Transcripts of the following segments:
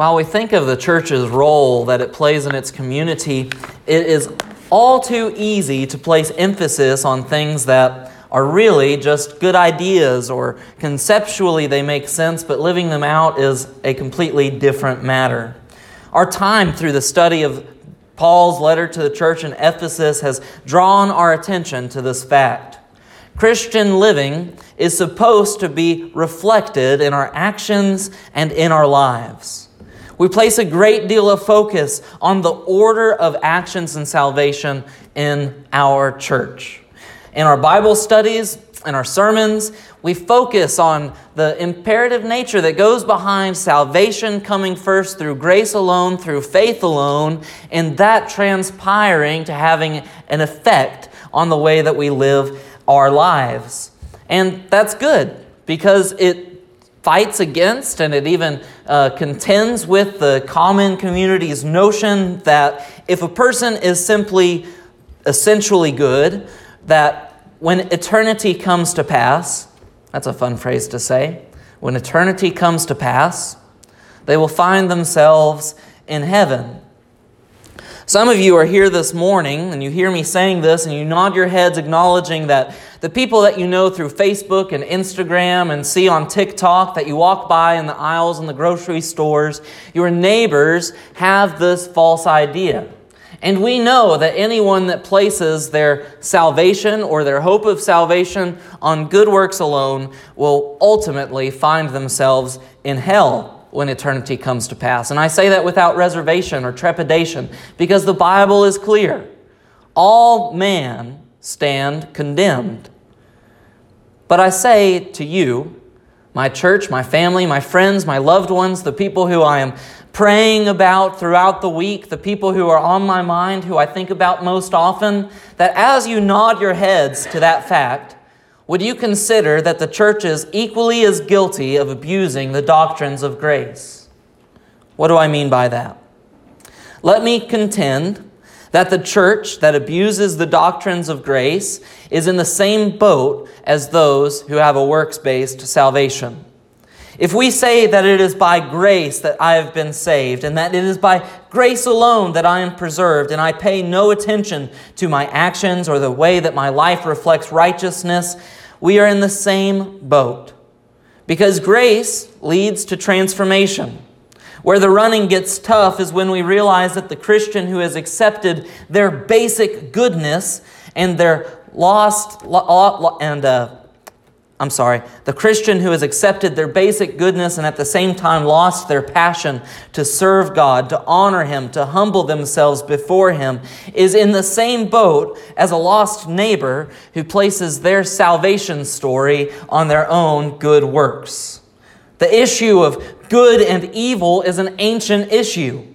while we think of the church's role that it plays in its community, it is all too easy to place emphasis on things that are really just good ideas or conceptually they make sense, but living them out is a completely different matter. Our time through the study of Paul's letter to the church in Ephesus has drawn our attention to this fact. Christian living is supposed to be reflected in our actions and in our lives. We place a great deal of focus on the order of actions and salvation in our church. In our Bible studies, in our sermons, we focus on the imperative nature that goes behind salvation coming first through grace alone, through faith alone, and that transpiring to having an effect on the way that we live our lives. And that's good because it fights against and it even uh, contends with the common community's notion that if a person is simply essentially good, that when eternity comes to pass, that's a fun phrase to say, when eternity comes to pass, they will find themselves in heaven. Some of you are here this morning and you hear me saying this and you nod your heads acknowledging that the people that you know through Facebook and Instagram and see on TikTok that you walk by in the aisles in the grocery stores, your neighbors have this false idea. And we know that anyone that places their salvation or their hope of salvation on good works alone will ultimately find themselves in hell when eternity comes to pass. And I say that without reservation or trepidation because the Bible is clear. All man stand condemned. But I say to you, my church, my family, my friends, my loved ones, the people who I am praying about throughout the week, the people who are on my mind, who I think about most often, that as you nod your heads to that fact, would you consider that the church is equally as guilty of abusing the doctrines of grace? What do I mean by that? Let me contend that the church that abuses the doctrines of grace is in the same boat as those who have a works based salvation. If we say that it is by grace that I have been saved, and that it is by grace alone that I am preserved, and I pay no attention to my actions or the way that my life reflects righteousness, we are in the same boat. Because grace leads to transformation. Where the running gets tough is when we realize that the Christian who has accepted their basic goodness and their lost and uh, I'm sorry, the Christian who has accepted their basic goodness and at the same time lost their passion to serve God, to honor Him, to humble themselves before Him, is in the same boat as a lost neighbor who places their salvation story on their own good works. The issue of good and evil is an ancient issue.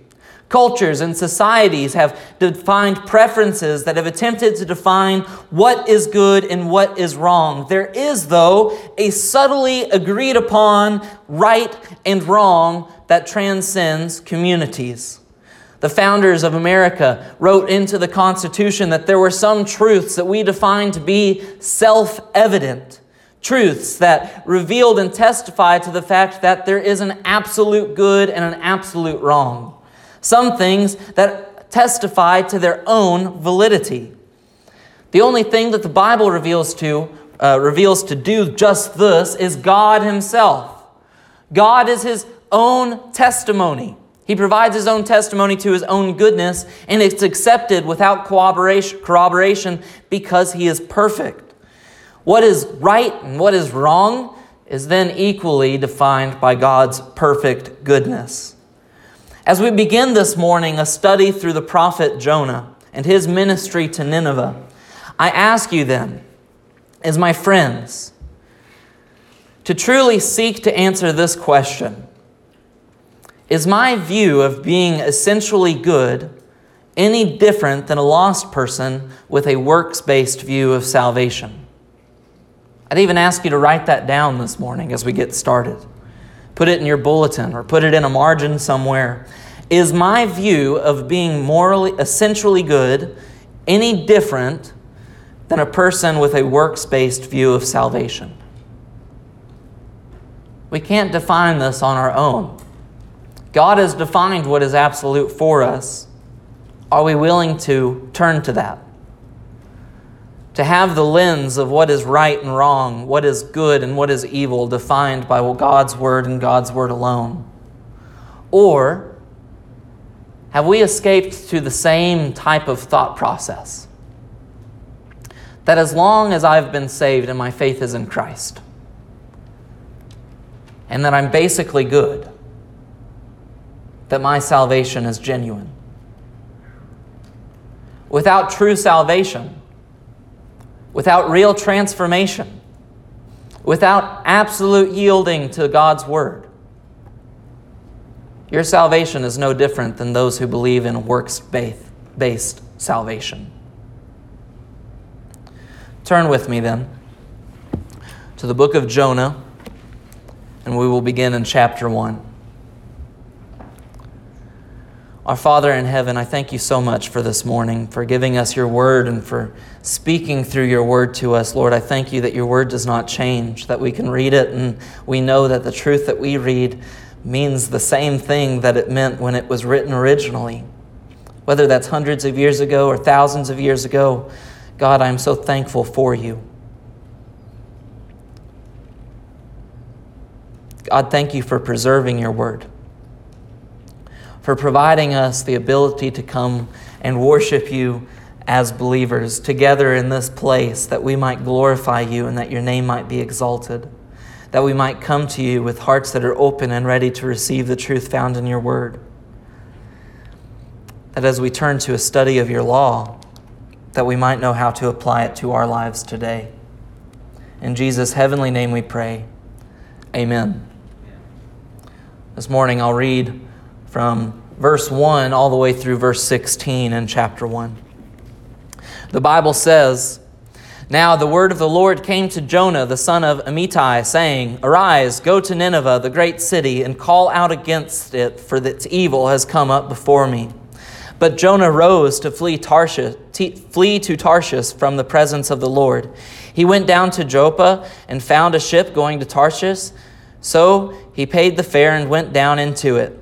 Cultures and societies have defined preferences that have attempted to define what is good and what is wrong. There is, though, a subtly agreed upon right and wrong that transcends communities. The founders of America wrote into the Constitution that there were some truths that we define to be self evident. Truths that revealed and testified to the fact that there is an absolute good and an absolute wrong some things that testify to their own validity. The only thing that the Bible reveals to uh, reveals to do just this is God Himself. God is His own testimony. He provides His own testimony to His own goodness, and it's accepted without corroboration because He is perfect. What is right and what is wrong is then equally defined by God's perfect goodness. As we begin this morning a study through the prophet Jonah and his ministry to Nineveh, I ask you then, as my friends, to truly seek to answer this question Is my view of being essentially good any different than a lost person with a works based view of salvation? I'd even ask you to write that down this morning as we get started. Put it in your bulletin or put it in a margin somewhere. Is my view of being morally, essentially good any different than a person with a works based view of salvation? We can't define this on our own. God has defined what is absolute for us. Are we willing to turn to that? To have the lens of what is right and wrong, what is good and what is evil, defined by God's Word and God's Word alone? Or have we escaped to the same type of thought process? That as long as I've been saved and my faith is in Christ, and that I'm basically good, that my salvation is genuine. Without true salvation, without real transformation, without absolute yielding to God's word, your salvation is no different than those who believe in works based salvation. Turn with me then to the book of Jonah, and we will begin in chapter 1. Our Father in heaven, I thank you so much for this morning, for giving us your word and for speaking through your word to us. Lord, I thank you that your word does not change, that we can read it and we know that the truth that we read means the same thing that it meant when it was written originally. Whether that's hundreds of years ago or thousands of years ago, God, I'm so thankful for you. God, thank you for preserving your word for providing us the ability to come and worship you as believers together in this place that we might glorify you and that your name might be exalted. That we might come to you with hearts that are open and ready to receive the truth found in your word. That as we turn to a study of your law, that we might know how to apply it to our lives today. In Jesus' heavenly name we pray. Amen. This morning I'll read from verse 1 all the way through verse 16 in chapter 1. The Bible says, Now the word of the Lord came to Jonah, the son of Amittai, saying, Arise, go to Nineveh, the great city, and call out against it, for its evil has come up before me. But Jonah rose to flee, Tarshish, t- flee to Tarshish from the presence of the Lord. He went down to Joppa and found a ship going to Tarshish. So he paid the fare and went down into it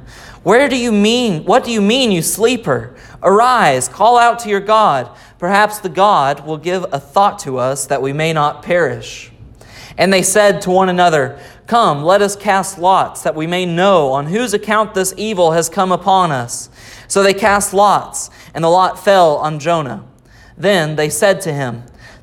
Where do you mean? What do you mean, you sleeper? Arise, call out to your God. Perhaps the God will give a thought to us that we may not perish. And they said to one another, Come, let us cast lots, that we may know on whose account this evil has come upon us. So they cast lots, and the lot fell on Jonah. Then they said to him,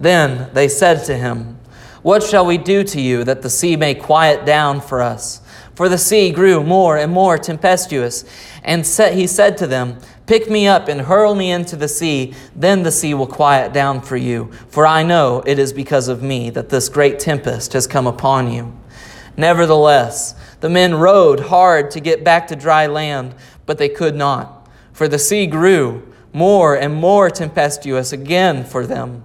Then they said to him, What shall we do to you that the sea may quiet down for us? For the sea grew more and more tempestuous. And he said to them, Pick me up and hurl me into the sea, then the sea will quiet down for you. For I know it is because of me that this great tempest has come upon you. Nevertheless, the men rowed hard to get back to dry land, but they could not, for the sea grew more and more tempestuous again for them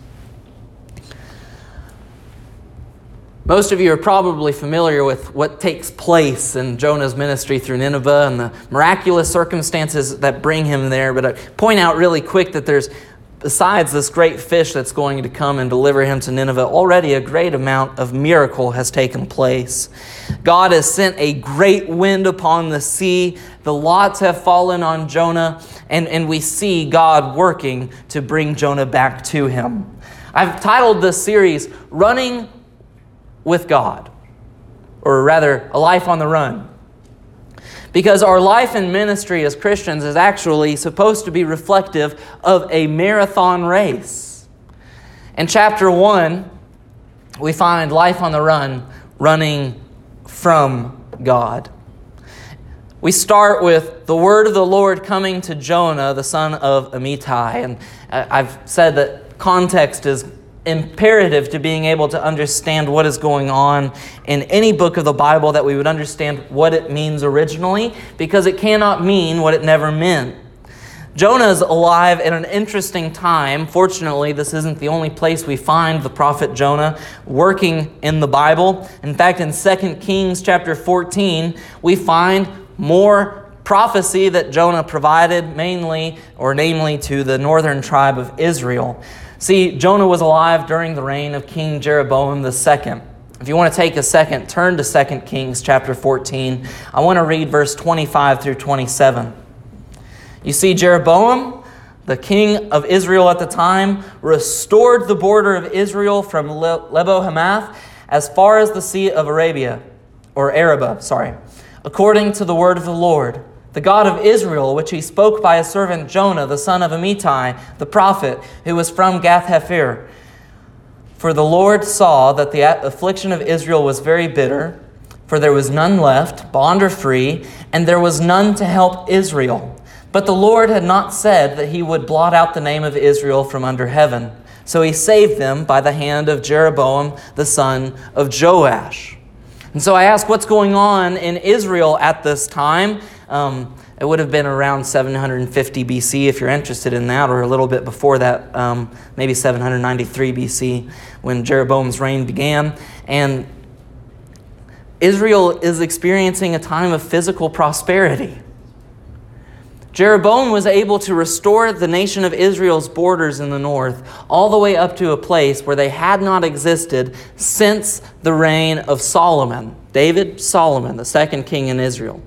Most of you are probably familiar with what takes place in Jonah's ministry through Nineveh and the miraculous circumstances that bring him there. But I point out really quick that there's, besides this great fish that's going to come and deliver him to Nineveh, already a great amount of miracle has taken place. God has sent a great wind upon the sea. The lots have fallen on Jonah, and, and we see God working to bring Jonah back to him. I've titled this series, Running with God, or rather, a life on the run. Because our life in ministry as Christians is actually supposed to be reflective of a marathon race. In chapter 1, we find life on the run, running from God. We start with the word of the Lord coming to Jonah, the son of Amittai. And uh, I've said that context is imperative to being able to understand what is going on in any book of the Bible that we would understand what it means originally because it cannot mean what it never meant. Jonah is alive at an interesting time. Fortunately, this isn't the only place we find the prophet Jonah working in the Bible. In fact, in 2 Kings chapter 14, we find more prophecy that Jonah provided mainly or namely to the northern tribe of Israel. See, Jonah was alive during the reign of King Jeroboam II. If you want to take a second, turn to 2 Kings chapter 14. I want to read verse 25 through 27. You see, Jeroboam, the king of Israel at the time, restored the border of Israel from Lebo Hamath as far as the Sea of Arabia, or Araba, sorry, according to the word of the Lord the God of Israel, which he spoke by his servant Jonah, the son of Amittai, the prophet, who was from Gath Hepher. For the Lord saw that the affliction of Israel was very bitter, for there was none left, bond or free, and there was none to help Israel. But the Lord had not said that he would blot out the name of Israel from under heaven. So he saved them by the hand of Jeroboam, the son of Joash. And so I ask, what's going on in Israel at this time? Um, it would have been around 750 BC if you're interested in that, or a little bit before that, um, maybe 793 BC when Jeroboam's reign began. And Israel is experiencing a time of physical prosperity. Jeroboam was able to restore the nation of Israel's borders in the north all the way up to a place where they had not existed since the reign of Solomon, David Solomon, the second king in Israel.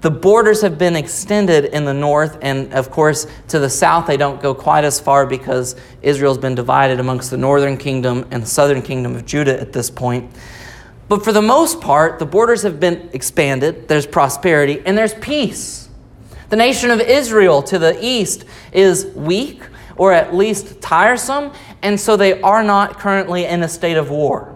The borders have been extended in the north, and of course, to the south, they don't go quite as far because Israel's been divided amongst the northern kingdom and the southern kingdom of Judah at this point. But for the most part, the borders have been expanded, there's prosperity, and there's peace. The nation of Israel to the east is weak, or at least tiresome, and so they are not currently in a state of war.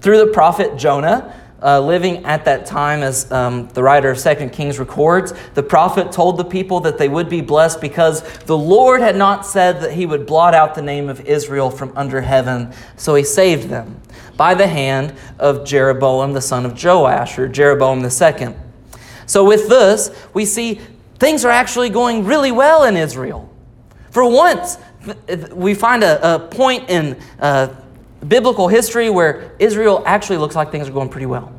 Through the prophet Jonah, uh, living at that time, as um, the writer of Second Kings records, the prophet told the people that they would be blessed because the Lord had not said that he would blot out the name of Israel from under heaven, so he saved them by the hand of Jeroboam the son of Joash, or Jeroboam the second. So, with this, we see things are actually going really well in Israel. For once, we find a, a point in uh, biblical history where Israel actually looks like things are going pretty well.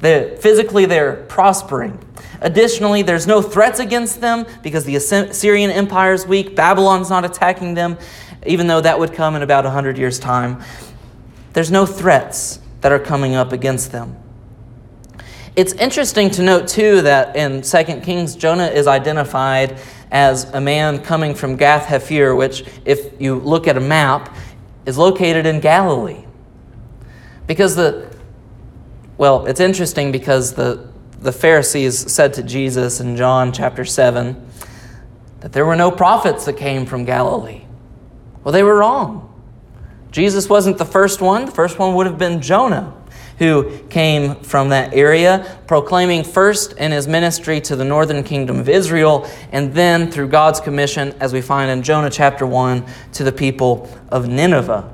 They're, physically, they're prospering. Additionally, there's no threats against them because the Assyrian Empire is weak. Babylon's not attacking them, even though that would come in about 100 years' time. There's no threats that are coming up against them. It's interesting to note, too, that in 2 Kings, Jonah is identified as a man coming from Gath Hepher, which, if you look at a map, is located in Galilee. Because the, well, it's interesting because the, the Pharisees said to Jesus in John chapter 7 that there were no prophets that came from Galilee. Well, they were wrong. Jesus wasn't the first one, the first one would have been Jonah who came from that area, proclaiming first in his ministry to the northern kingdom of Israel, and then through God's commission, as we find in Jonah chapter 1, to the people of Nineveh.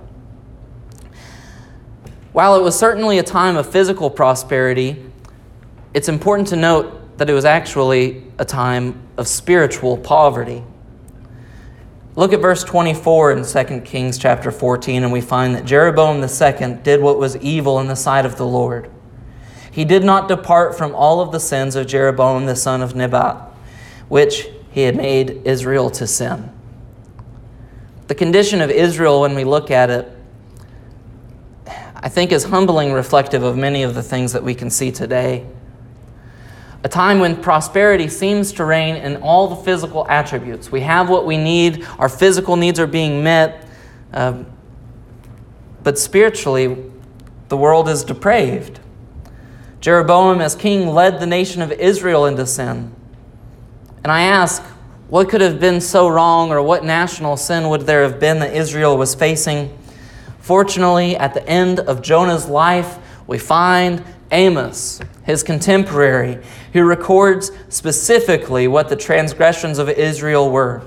While it was certainly a time of physical prosperity, it's important to note that it was actually a time of spiritual poverty. Look at verse 24 in 2 Kings chapter 14, and we find that Jeroboam II did what was evil in the sight of the Lord. He did not depart from all of the sins of Jeroboam the son of Nebat, which he had made Israel to sin. The condition of Israel, when we look at it, I think is humbling reflective of many of the things that we can see today a time when prosperity seems to reign in all the physical attributes. We have what we need, our physical needs are being met, uh, but spiritually, the world is depraved. Jeroboam, as king, led the nation of Israel into sin. And I ask, what could have been so wrong, or what national sin would there have been that Israel was facing? Fortunately, at the end of Jonah's life, we find Amos, his contemporary, who records specifically what the transgressions of Israel were.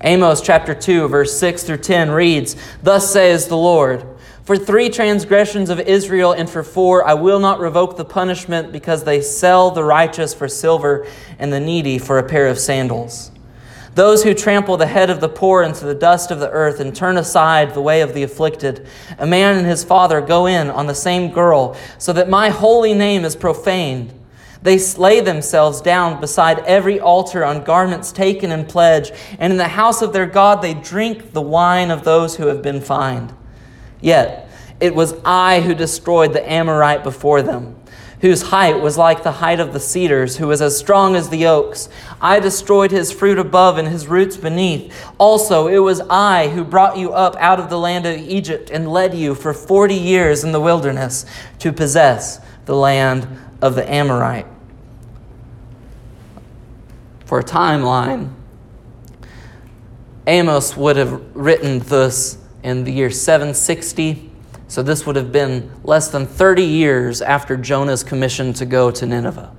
Amos chapter 2, verse 6 through 10 reads, Thus says the Lord, For three transgressions of Israel and for four I will not revoke the punishment because they sell the righteous for silver and the needy for a pair of sandals. Those who trample the head of the poor into the dust of the earth and turn aside the way of the afflicted. A man and his father go in on the same girl, so that my holy name is profaned. They lay themselves down beside every altar on garments taken in pledge, and in the house of their God they drink the wine of those who have been fined. Yet it was I who destroyed the Amorite before them whose height was like the height of the cedars, who was as strong as the oaks. I destroyed his fruit above and his roots beneath. Also, it was I who brought you up out of the land of Egypt and led you for forty years in the wilderness to possess the land of the Amorite. For a timeline, Amos would have written this in the year 760 so this would have been less than 30 years after Jonah's commission to go to Nineveh.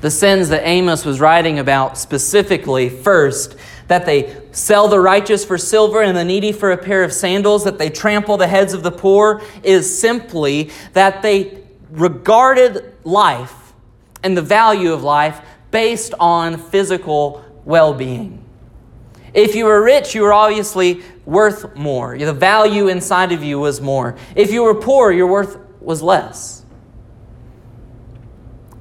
The sins that Amos was writing about specifically first, that they sell the righteous for silver and the needy for a pair of sandals, that they trample the heads of the poor, is simply that they regarded life and the value of life based on physical well being. If you were rich, you were obviously worth more. The value inside of you was more. If you were poor, your worth was less.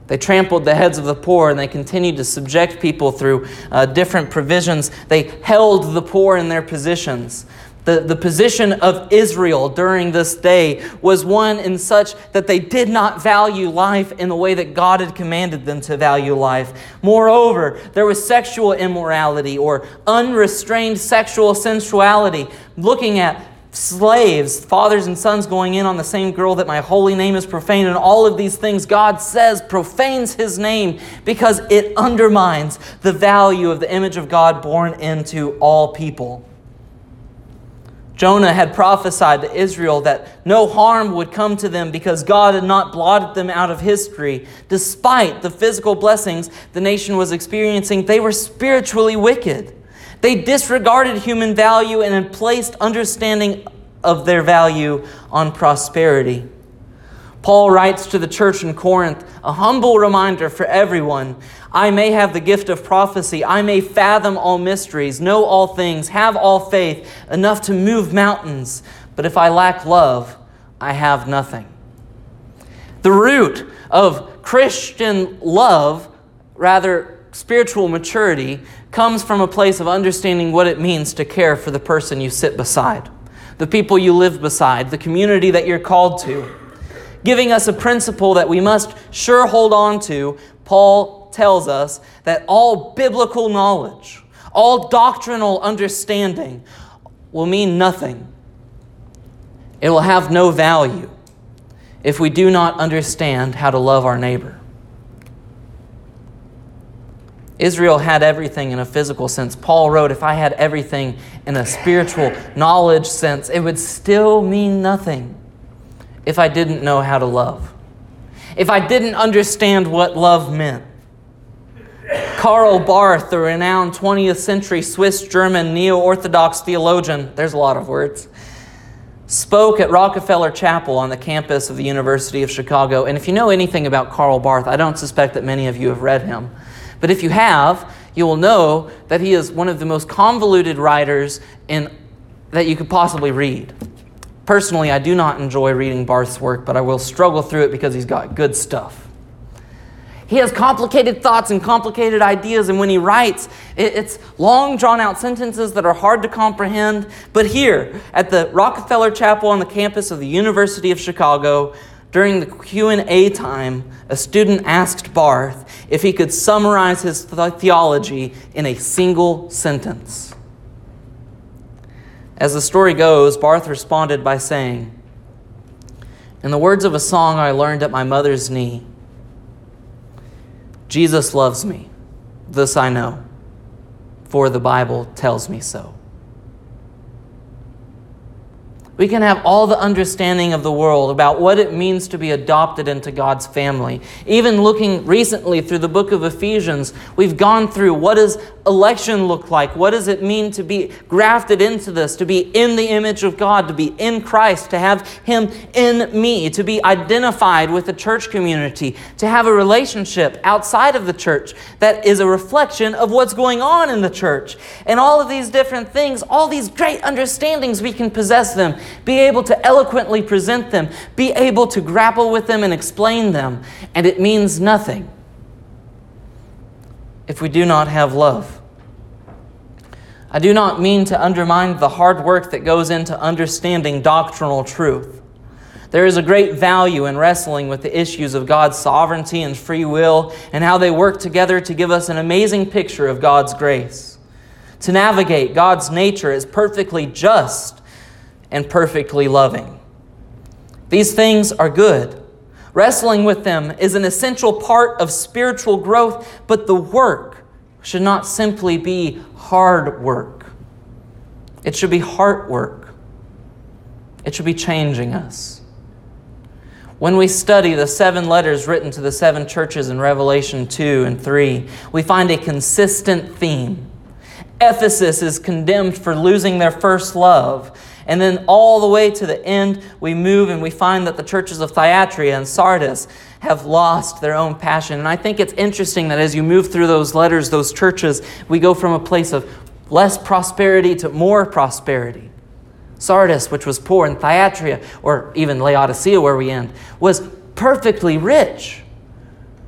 They trampled the heads of the poor and they continued to subject people through uh, different provisions. They held the poor in their positions. The, the position of Israel during this day was one in such that they did not value life in the way that God had commanded them to value life. Moreover, there was sexual immorality or unrestrained sexual sensuality. Looking at slaves, fathers and sons going in on the same girl that my holy name is profaned, and all of these things God says profanes his name because it undermines the value of the image of God born into all people. Jonah had prophesied to Israel that no harm would come to them because God had not blotted them out of history. Despite the physical blessings the nation was experiencing, they were spiritually wicked. They disregarded human value and had placed understanding of their value on prosperity. Paul writes to the church in Corinth a humble reminder for everyone I may have the gift of prophecy, I may fathom all mysteries, know all things, have all faith, enough to move mountains, but if I lack love, I have nothing. The root of Christian love, rather spiritual maturity, comes from a place of understanding what it means to care for the person you sit beside, the people you live beside, the community that you're called to giving us a principle that we must sure hold on to. Paul tells us that all biblical knowledge, all doctrinal understanding will mean nothing. It will have no value if we do not understand how to love our neighbor. Israel had everything in a physical sense. Paul wrote, if I had everything in a spiritual knowledge sense, it would still mean nothing if I didn't know how to love, if I didn't understand what love meant. Karl Barth, the renowned 20th century Swiss German neo Orthodox theologian, there's a lot of words, spoke at Rockefeller Chapel on the campus of the University of Chicago. And if you know anything about Karl Barth, I don't suspect that many of you have read him. But if you have, you will know that he is one of the most convoluted writers in, that you could possibly read. Personally, I do not enjoy reading Barth's work, but I will struggle through it because he's got good stuff. He has complicated thoughts and complicated ideas, and when he writes, it's long, drawn out sentences that are hard to comprehend. But here, at the Rockefeller Chapel on the campus of the University of Chicago, during the Q&A time, a student asked Barth if he could summarize his theology in a single sentence. As the story goes, Barth responded by saying, In the words of a song I learned at my mother's knee, Jesus loves me. This I know, for the Bible tells me so. We can have all the understanding of the world about what it means to be adopted into God's family. Even looking recently through the book of Ephesians, we've gone through what does election look like? What does it mean to be grafted into this, to be in the image of God, to be in Christ, to have Him in me, to be identified with the church community, to have a relationship outside of the church that is a reflection of what's going on in the church. And all of these different things, all these great understandings, we can possess them be able to eloquently present them, be able to grapple with them and explain them. And it means nothing if we do not have love. I do not mean to undermine the hard work that goes into understanding doctrinal truth. There is a great value in wrestling with the issues of God's sovereignty and free will and how they work together to give us an amazing picture of God's grace. To navigate God's nature as perfectly just and perfectly loving. These things are good. Wrestling with them is an essential part of spiritual growth, but the work should not simply be hard work. It should be heart work. It should be changing us. When we study the seven letters written to the seven churches in Revelation 2 and 3, we find a consistent theme. Ephesus is condemned for losing their first love. And then all the way to the end, we move and we find that the churches of Thyatira and Sardis have lost their own passion. And I think it's interesting that as you move through those letters, those churches, we go from a place of less prosperity to more prosperity. Sardis, which was poor, and Thyatira, or even Laodicea, where we end, was perfectly rich.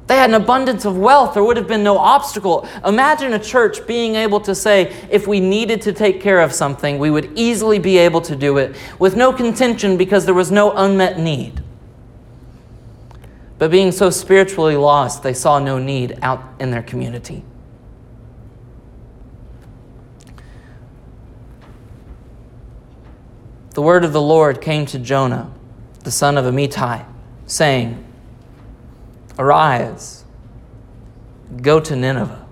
They had an abundance of wealth. There would have been no obstacle. Imagine a church being able to say, if we needed to take care of something, we would easily be able to do it with no contention because there was no unmet need. But being so spiritually lost, they saw no need out in their community. The word of the Lord came to Jonah, the son of Amittai, saying, Arise, go to Nineveh,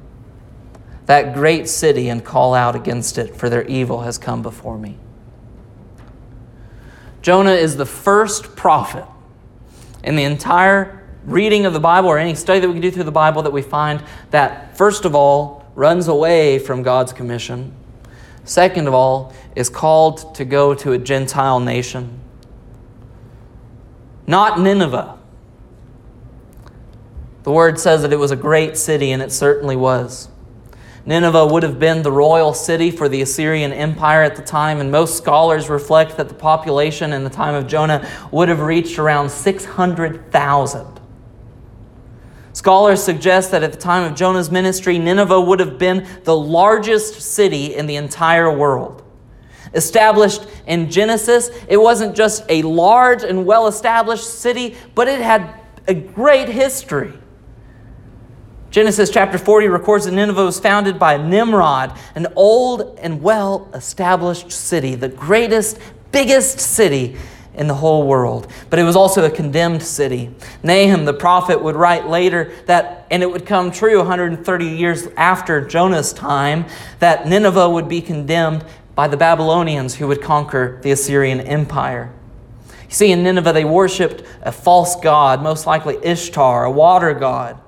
that great city, and call out against it, for their evil has come before me. Jonah is the first prophet in the entire reading of the Bible or any study that we can do through the Bible that we find that, first of all, runs away from God's commission. Second of all, is called to go to a Gentile nation. Not Nineveh, the word says that it was a great city, and it certainly was. Nineveh would have been the royal city for the Assyrian Empire at the time, and most scholars reflect that the population in the time of Jonah would have reached around 600,000. Scholars suggest that at the time of Jonah's ministry, Nineveh would have been the largest city in the entire world. Established in Genesis, it wasn't just a large and well established city, but it had a great history. Genesis chapter 40 records that Nineveh was founded by Nimrod, an old and well established city, the greatest, biggest city in the whole world. But it was also a condemned city. Nahum, the prophet, would write later that, and it would come true 130 years after Jonah's time, that Nineveh would be condemned by the Babylonians who would conquer the Assyrian Empire. You see, in Nineveh, they worshiped a false god, most likely Ishtar, a water god.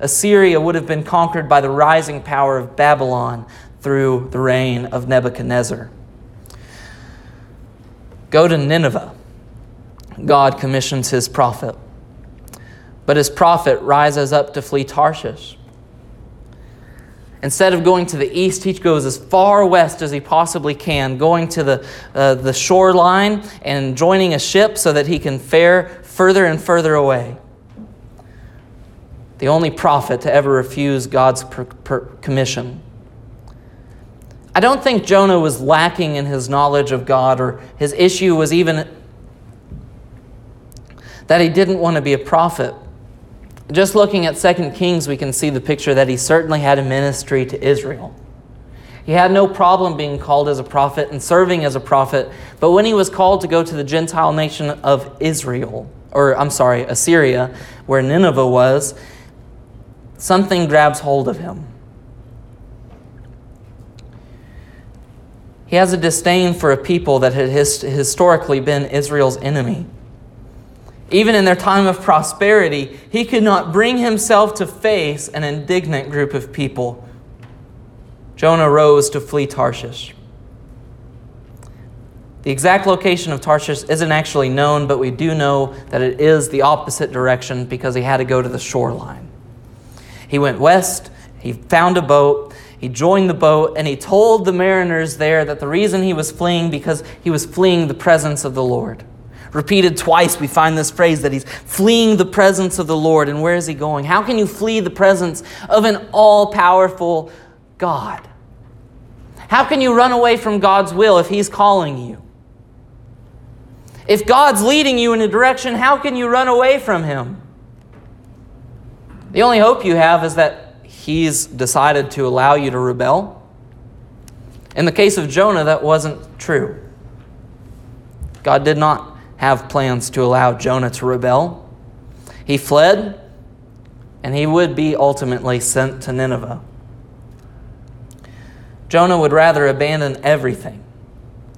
Assyria would have been conquered by the rising power of Babylon through the reign of Nebuchadnezzar. Go to Nineveh. God commissions his prophet. But his prophet rises up to flee Tarshish. Instead of going to the east, he goes as far west as he possibly can, going to the, uh, the shoreline and joining a ship so that he can fare further and further away. The only prophet to ever refuse God's per- per- commission. I don't think Jonah was lacking in his knowledge of God, or his issue was even that he didn't want to be a prophet. Just looking at 2 Kings, we can see the picture that he certainly had a ministry to Israel. He had no problem being called as a prophet and serving as a prophet, but when he was called to go to the Gentile nation of Israel, or I'm sorry, Assyria, where Nineveh was, something grabs hold of him. He has a disdain for a people that had historically been Israel's enemy. Even in their time of prosperity, he could not bring himself to face an indignant group of people. Jonah rose to flee Tarshish. The exact location of Tarshish isn't actually known, but we do know that it is the opposite direction because he had to go to the shoreline. He went west, he found a boat, he joined the boat, and he told the mariners there that the reason he was fleeing because he was fleeing the presence of the Lord. Repeated twice, we find this phrase that he's fleeing the presence of the Lord. And where is he going? How can you flee the presence of an all powerful God? How can you run away from God's will if he's calling you? If God's leading you in a direction, how can you run away from him? The only hope you have is that he's decided to allow you to rebel. In the case of Jonah, that wasn't true. God did not have plans to allow Jonah to rebel. He fled, and he would be ultimately sent to Nineveh. Jonah would rather abandon everything,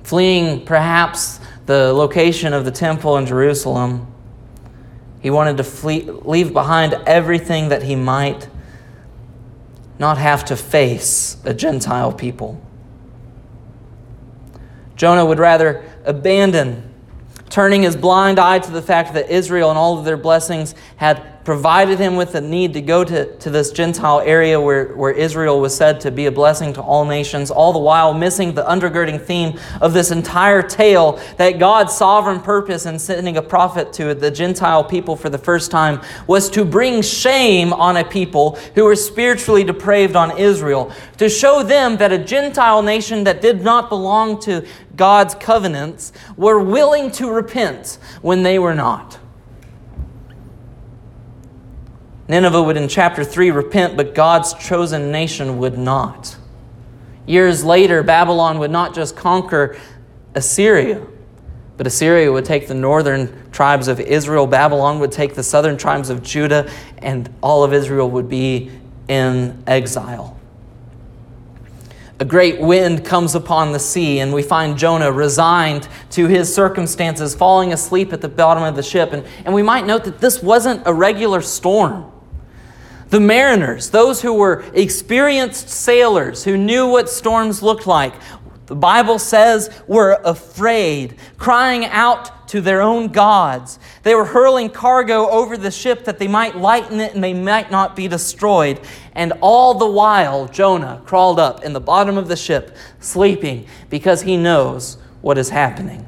fleeing perhaps the location of the temple in Jerusalem. He wanted to flee, leave behind everything that he might not have to face a Gentile people. Jonah would rather abandon turning his blind eye to the fact that Israel and all of their blessings had provided him with the need to go to, to this Gentile area where, where Israel was said to be a blessing to all nations, all the while missing the undergirding theme of this entire tale that God's sovereign purpose in sending a prophet to the Gentile people for the first time was to bring shame on a people who were spiritually depraved on Israel, to show them that a Gentile nation that did not belong to God's covenants were willing to repent when they were not. Nineveh would, in chapter 3, repent, but God's chosen nation would not. Years later, Babylon would not just conquer Assyria, but Assyria would take the northern tribes of Israel, Babylon would take the southern tribes of Judah, and all of Israel would be in exile. A great wind comes upon the sea, and we find Jonah resigned to his circumstances, falling asleep at the bottom of the ship. And, and we might note that this wasn't a regular storm. The mariners, those who were experienced sailors, who knew what storms looked like, the Bible says were afraid, crying out to their own gods. They were hurling cargo over the ship that they might lighten it and they might not be destroyed. And all the while, Jonah crawled up in the bottom of the ship, sleeping, because he knows what is happening.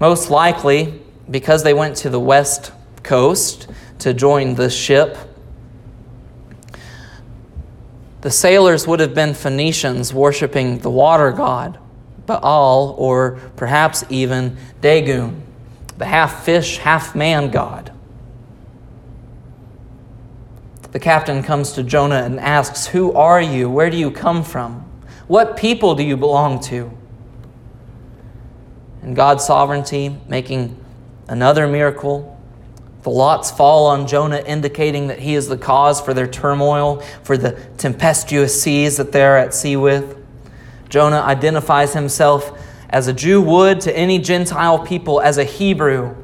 Most likely, because they went to the west coast to join the ship, the sailors would have been Phoenicians worshiping the water god, Baal, or perhaps even Dagon, the half fish, half man god. The captain comes to Jonah and asks, Who are you? Where do you come from? What people do you belong to? And God's sovereignty, making Another miracle. The lots fall on Jonah, indicating that he is the cause for their turmoil, for the tempestuous seas that they're at sea with. Jonah identifies himself as a Jew would to any Gentile people as a Hebrew.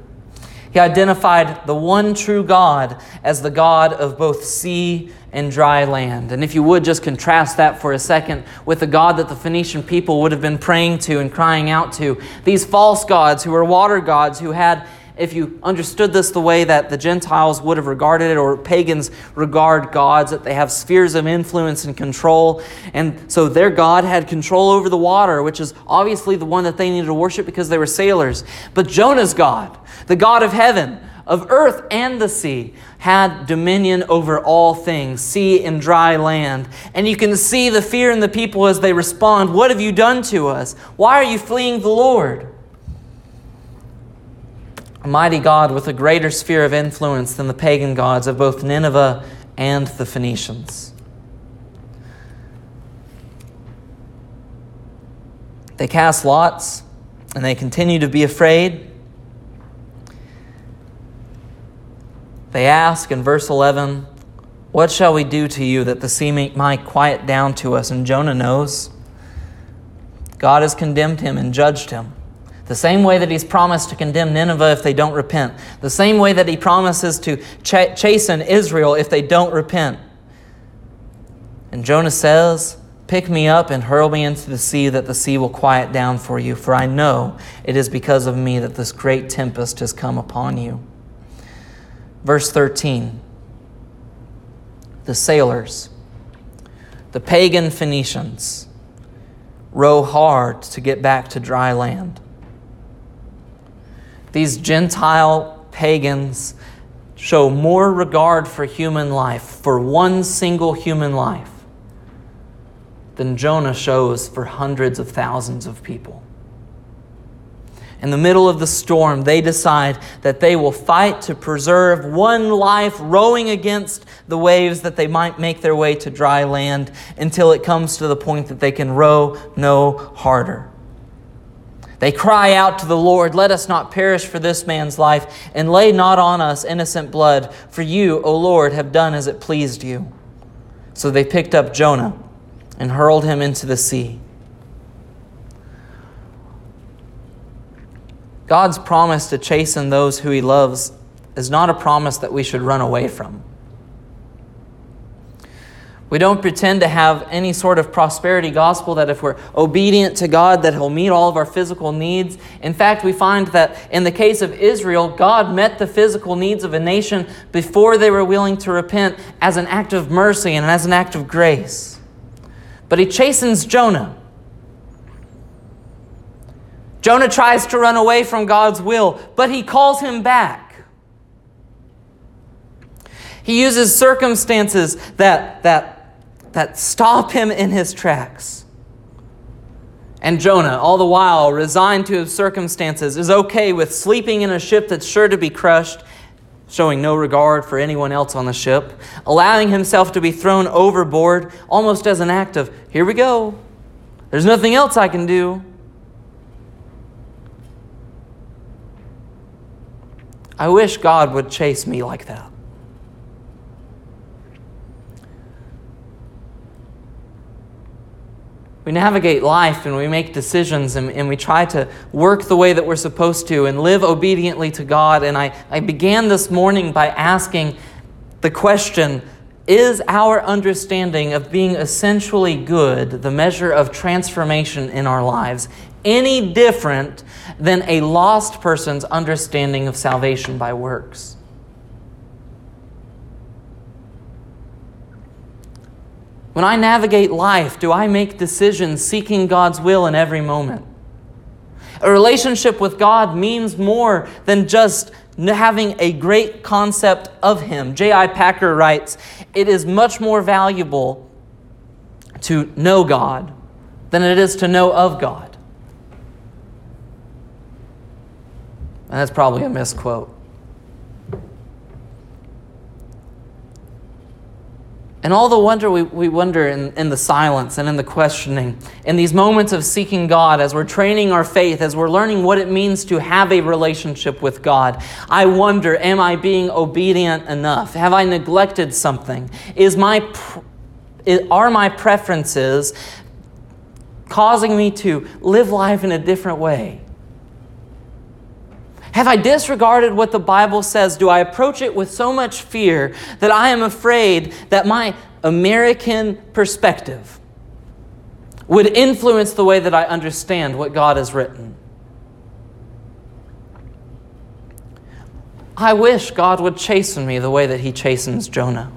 He identified the one true God as the God of both sea and dry land. And if you would just contrast that for a second with the God that the Phoenician people would have been praying to and crying out to, these false gods who were water gods who had if you understood this the way that the Gentiles would have regarded it, or pagans regard gods, that they have spheres of influence and control. And so their God had control over the water, which is obviously the one that they needed to worship because they were sailors. But Jonah's God, the God of heaven, of earth and the sea, had dominion over all things, sea and dry land. And you can see the fear in the people as they respond What have you done to us? Why are you fleeing the Lord? A mighty God with a greater sphere of influence than the pagan gods of both Nineveh and the Phoenicians. They cast lots and they continue to be afraid. They ask in verse 11, What shall we do to you that the sea might quiet down to us? And Jonah knows. God has condemned him and judged him. The same way that he's promised to condemn Nineveh if they don't repent. The same way that he promises to ch- chasten Israel if they don't repent. And Jonah says, Pick me up and hurl me into the sea, that the sea will quiet down for you, for I know it is because of me that this great tempest has come upon you. Verse 13 The sailors, the pagan Phoenicians, row hard to get back to dry land. These Gentile pagans show more regard for human life, for one single human life, than Jonah shows for hundreds of thousands of people in the middle of the storm, they decide that they will fight to preserve one life, rowing against the waves that they might make their way to dry land until it comes to the point that they can row no harder. They cry out to the Lord, Let us not perish for this man's life, and lay not on us innocent blood, for you, O Lord, have done as it pleased you. So they picked up Jonah and hurled him into the sea. God's promise to chasten those who he loves is not a promise that we should run away from. We don't pretend to have any sort of prosperity gospel that if we're obedient to God that he'll meet all of our physical needs. In fact, we find that in the case of Israel, God met the physical needs of a nation before they were willing to repent as an act of mercy and as an act of grace. But he chastens Jonah. Jonah tries to run away from God's will, but he calls him back. He uses circumstances that, that, that stop him in his tracks. And Jonah, all the while resigned to his circumstances, is okay with sleeping in a ship that's sure to be crushed, showing no regard for anyone else on the ship, allowing himself to be thrown overboard almost as an act of, here we go. There's nothing else I can do. I wish God would chase me like that. We navigate life and we make decisions and, and we try to work the way that we're supposed to and live obediently to God. And I, I began this morning by asking the question Is our understanding of being essentially good the measure of transformation in our lives? Any different than a lost person's understanding of salvation by works. When I navigate life, do I make decisions seeking God's will in every moment? A relationship with God means more than just having a great concept of Him. J.I. Packer writes, It is much more valuable to know God than it is to know of God. And that's probably a misquote. And all the wonder we, we wonder in, in the silence and in the questioning, in these moments of seeking God, as we're training our faith, as we're learning what it means to have a relationship with God, I wonder, am I being obedient enough? Have I neglected something? Is my, are my preferences causing me to live life in a different way? Have I disregarded what the Bible says? Do I approach it with so much fear that I am afraid that my American perspective would influence the way that I understand what God has written? I wish God would chasten me the way that He chastens Jonah.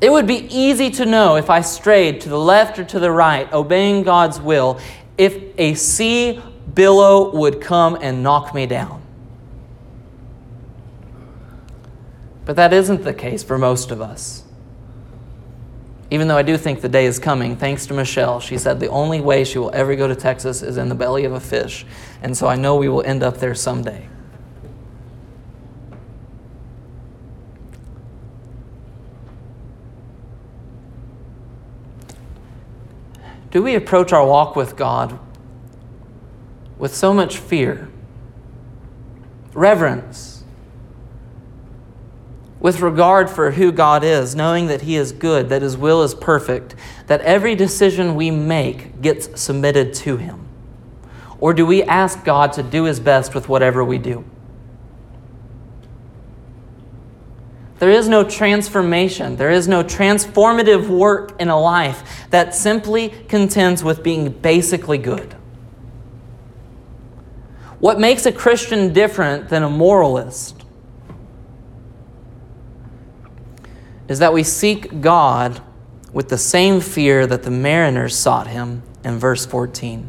It would be easy to know if I strayed to the left or to the right, obeying God's will, if a sea billow would come and knock me down. But that isn't the case for most of us. Even though I do think the day is coming, thanks to Michelle, she said the only way she will ever go to Texas is in the belly of a fish. And so I know we will end up there someday. Do we approach our walk with God with so much fear, reverence, with regard for who God is, knowing that He is good, that His will is perfect, that every decision we make gets submitted to Him? Or do we ask God to do His best with whatever we do? There is no transformation. There is no transformative work in a life that simply contends with being basically good. What makes a Christian different than a moralist is that we seek God with the same fear that the mariners sought him in verse 14.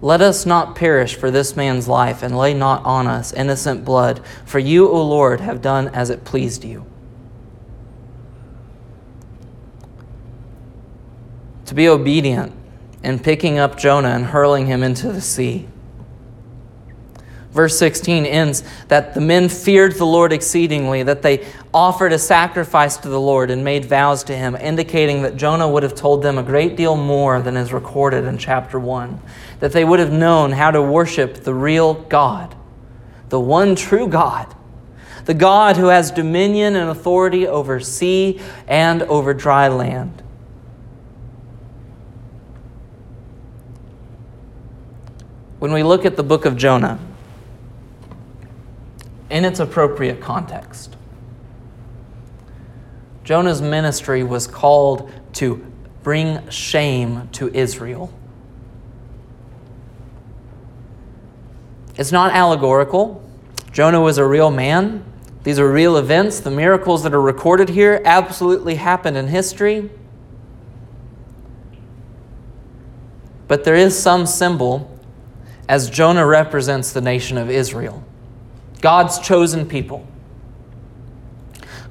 Let us not perish for this man's life, and lay not on us innocent blood, for you, O Lord, have done as it pleased you. To be obedient in picking up Jonah and hurling him into the sea. Verse 16 ends that the men feared the Lord exceedingly, that they offered a sacrifice to the Lord and made vows to him, indicating that Jonah would have told them a great deal more than is recorded in chapter 1. That they would have known how to worship the real God, the one true God, the God who has dominion and authority over sea and over dry land. When we look at the book of Jonah, in its appropriate context. Jonah's ministry was called to bring shame to Israel. It's not allegorical. Jonah was a real man. These are real events. The miracles that are recorded here absolutely happened in history. But there is some symbol as Jonah represents the nation of Israel. God's chosen people,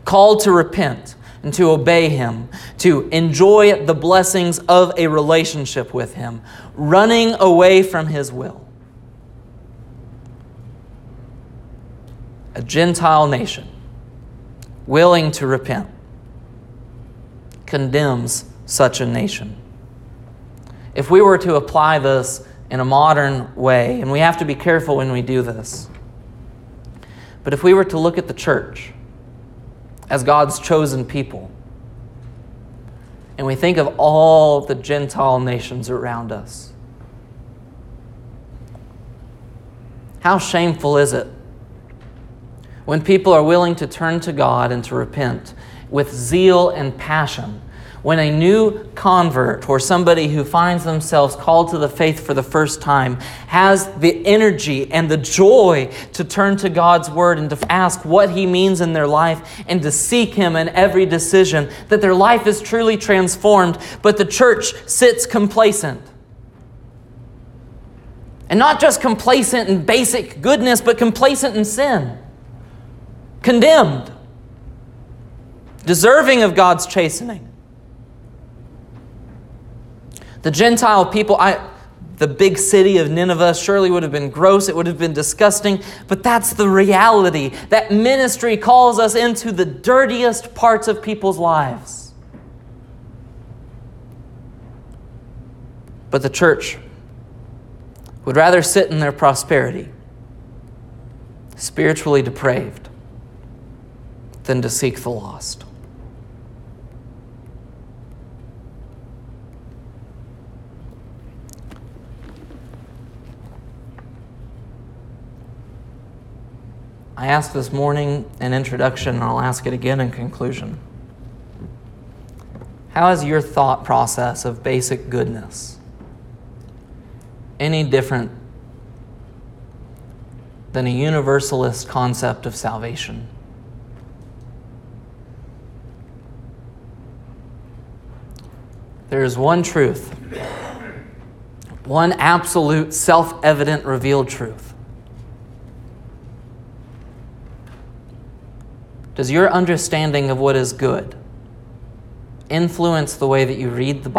called to repent and to obey Him, to enjoy the blessings of a relationship with Him, running away from His will. A Gentile nation willing to repent condemns such a nation. If we were to apply this in a modern way, and we have to be careful when we do this, but if we were to look at the church as God's chosen people, and we think of all the Gentile nations around us, how shameful is it when people are willing to turn to God and to repent with zeal and passion when a new convert or somebody who finds themselves called to the faith for the first time has the energy and the joy to turn to God's word and to ask what he means in their life and to seek him in every decision, that their life is truly transformed, but the church sits complacent. And not just complacent in basic goodness, but complacent in sin, condemned, deserving of God's chastening. The Gentile people, I, the big city of Nineveh surely would have been gross, it would have been disgusting, but that's the reality. That ministry calls us into the dirtiest parts of people's lives. But the church would rather sit in their prosperity, spiritually depraved, than to seek the lost. I asked this morning in introduction, and I'll ask it again in conclusion. How is your thought process of basic goodness any different than a universalist concept of salvation. There is one truth, one absolute, self evident, revealed truth. Does your understanding of what is good influence the way that you read the